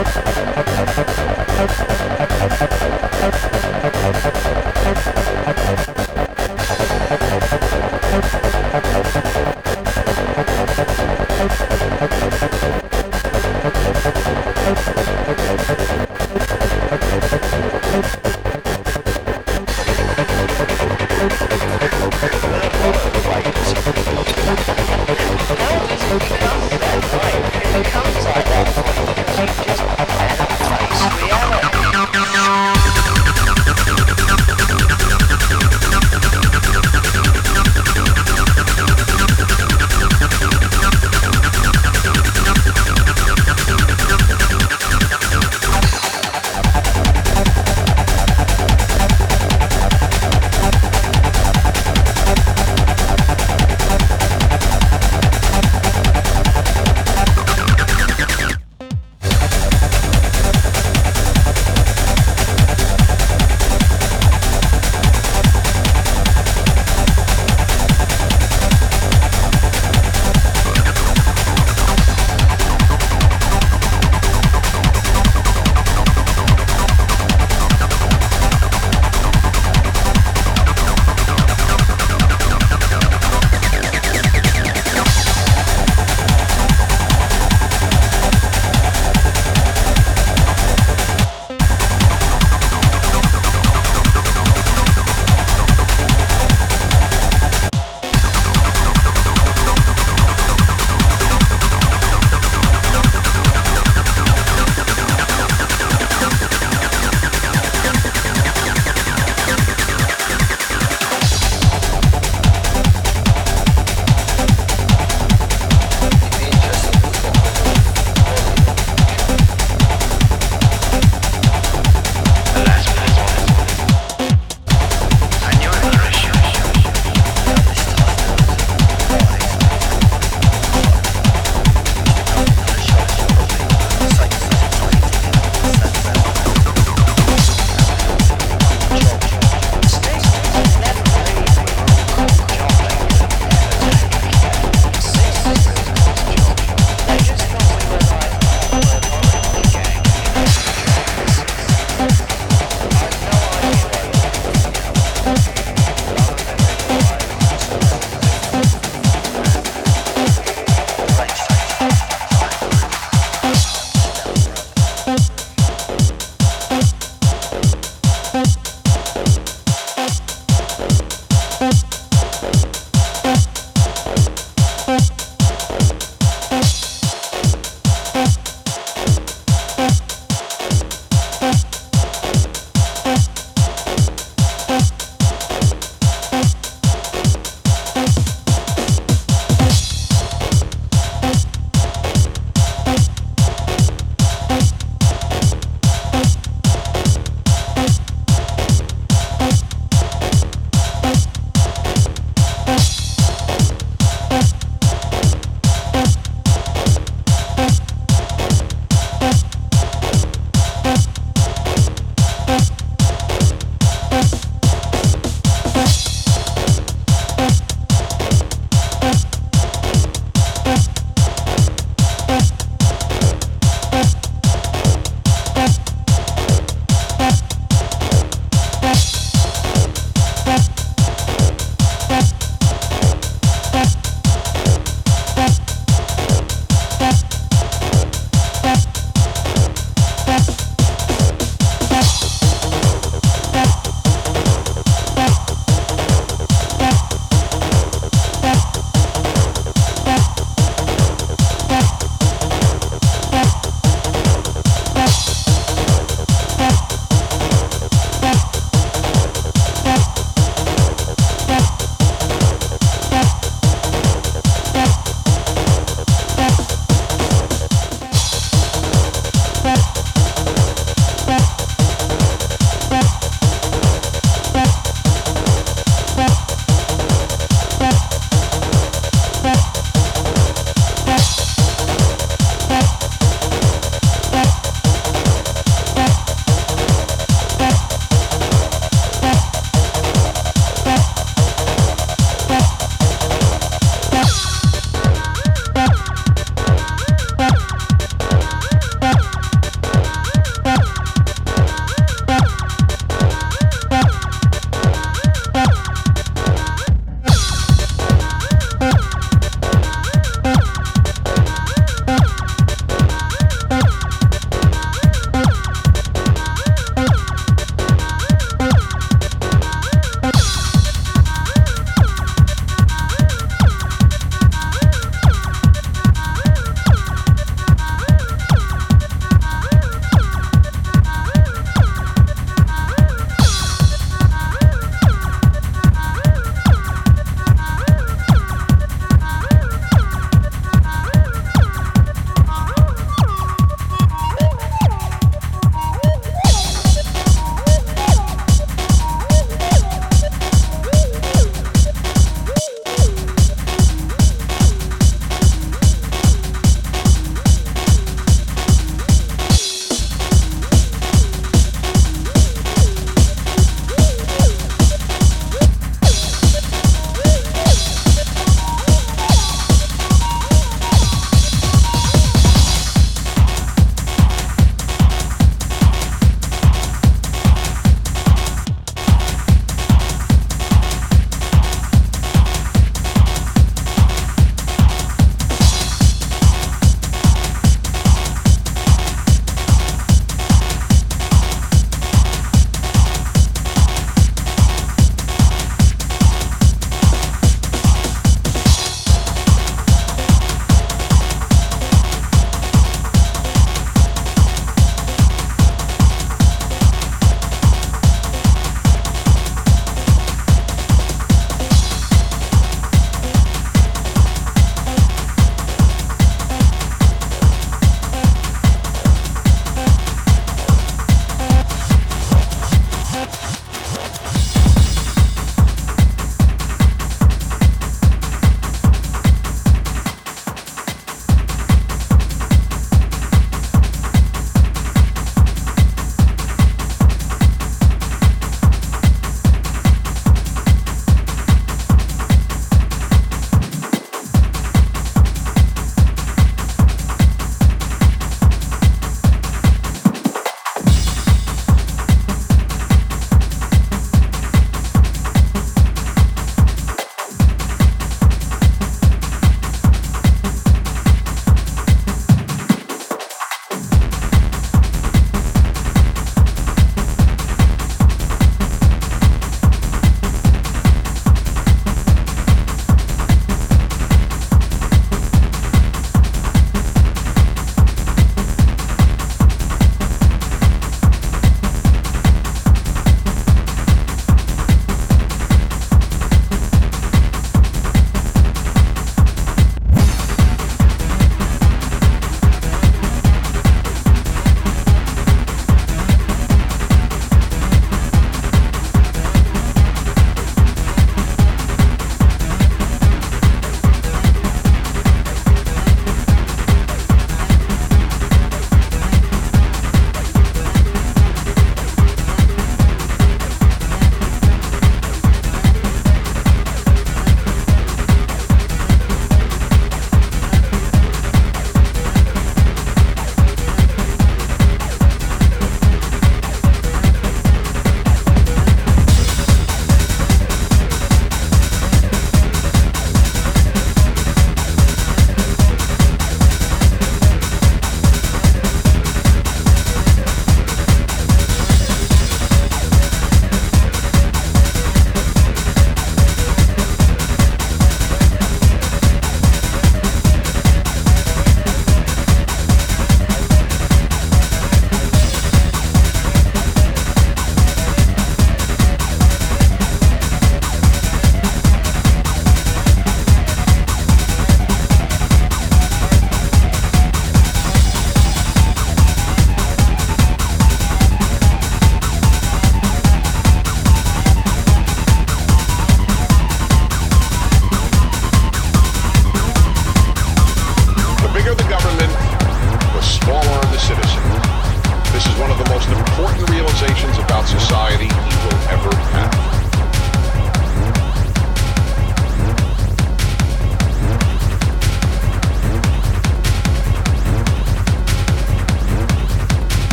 Thank you.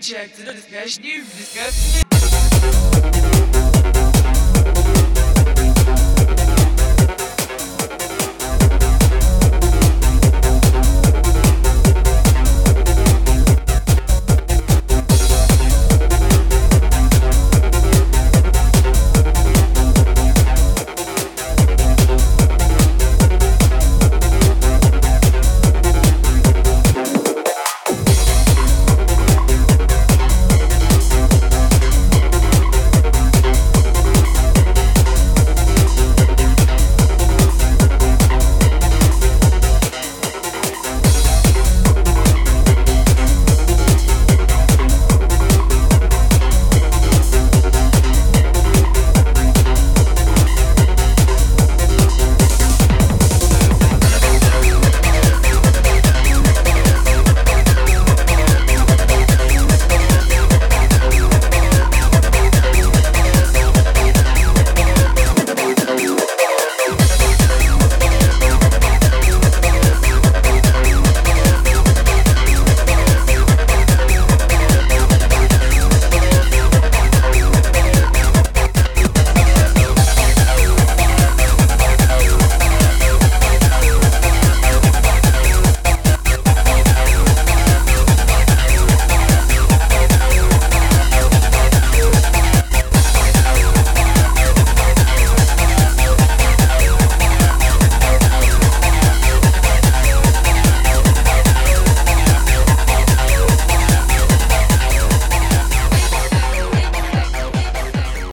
Check to the discussion you've discussed.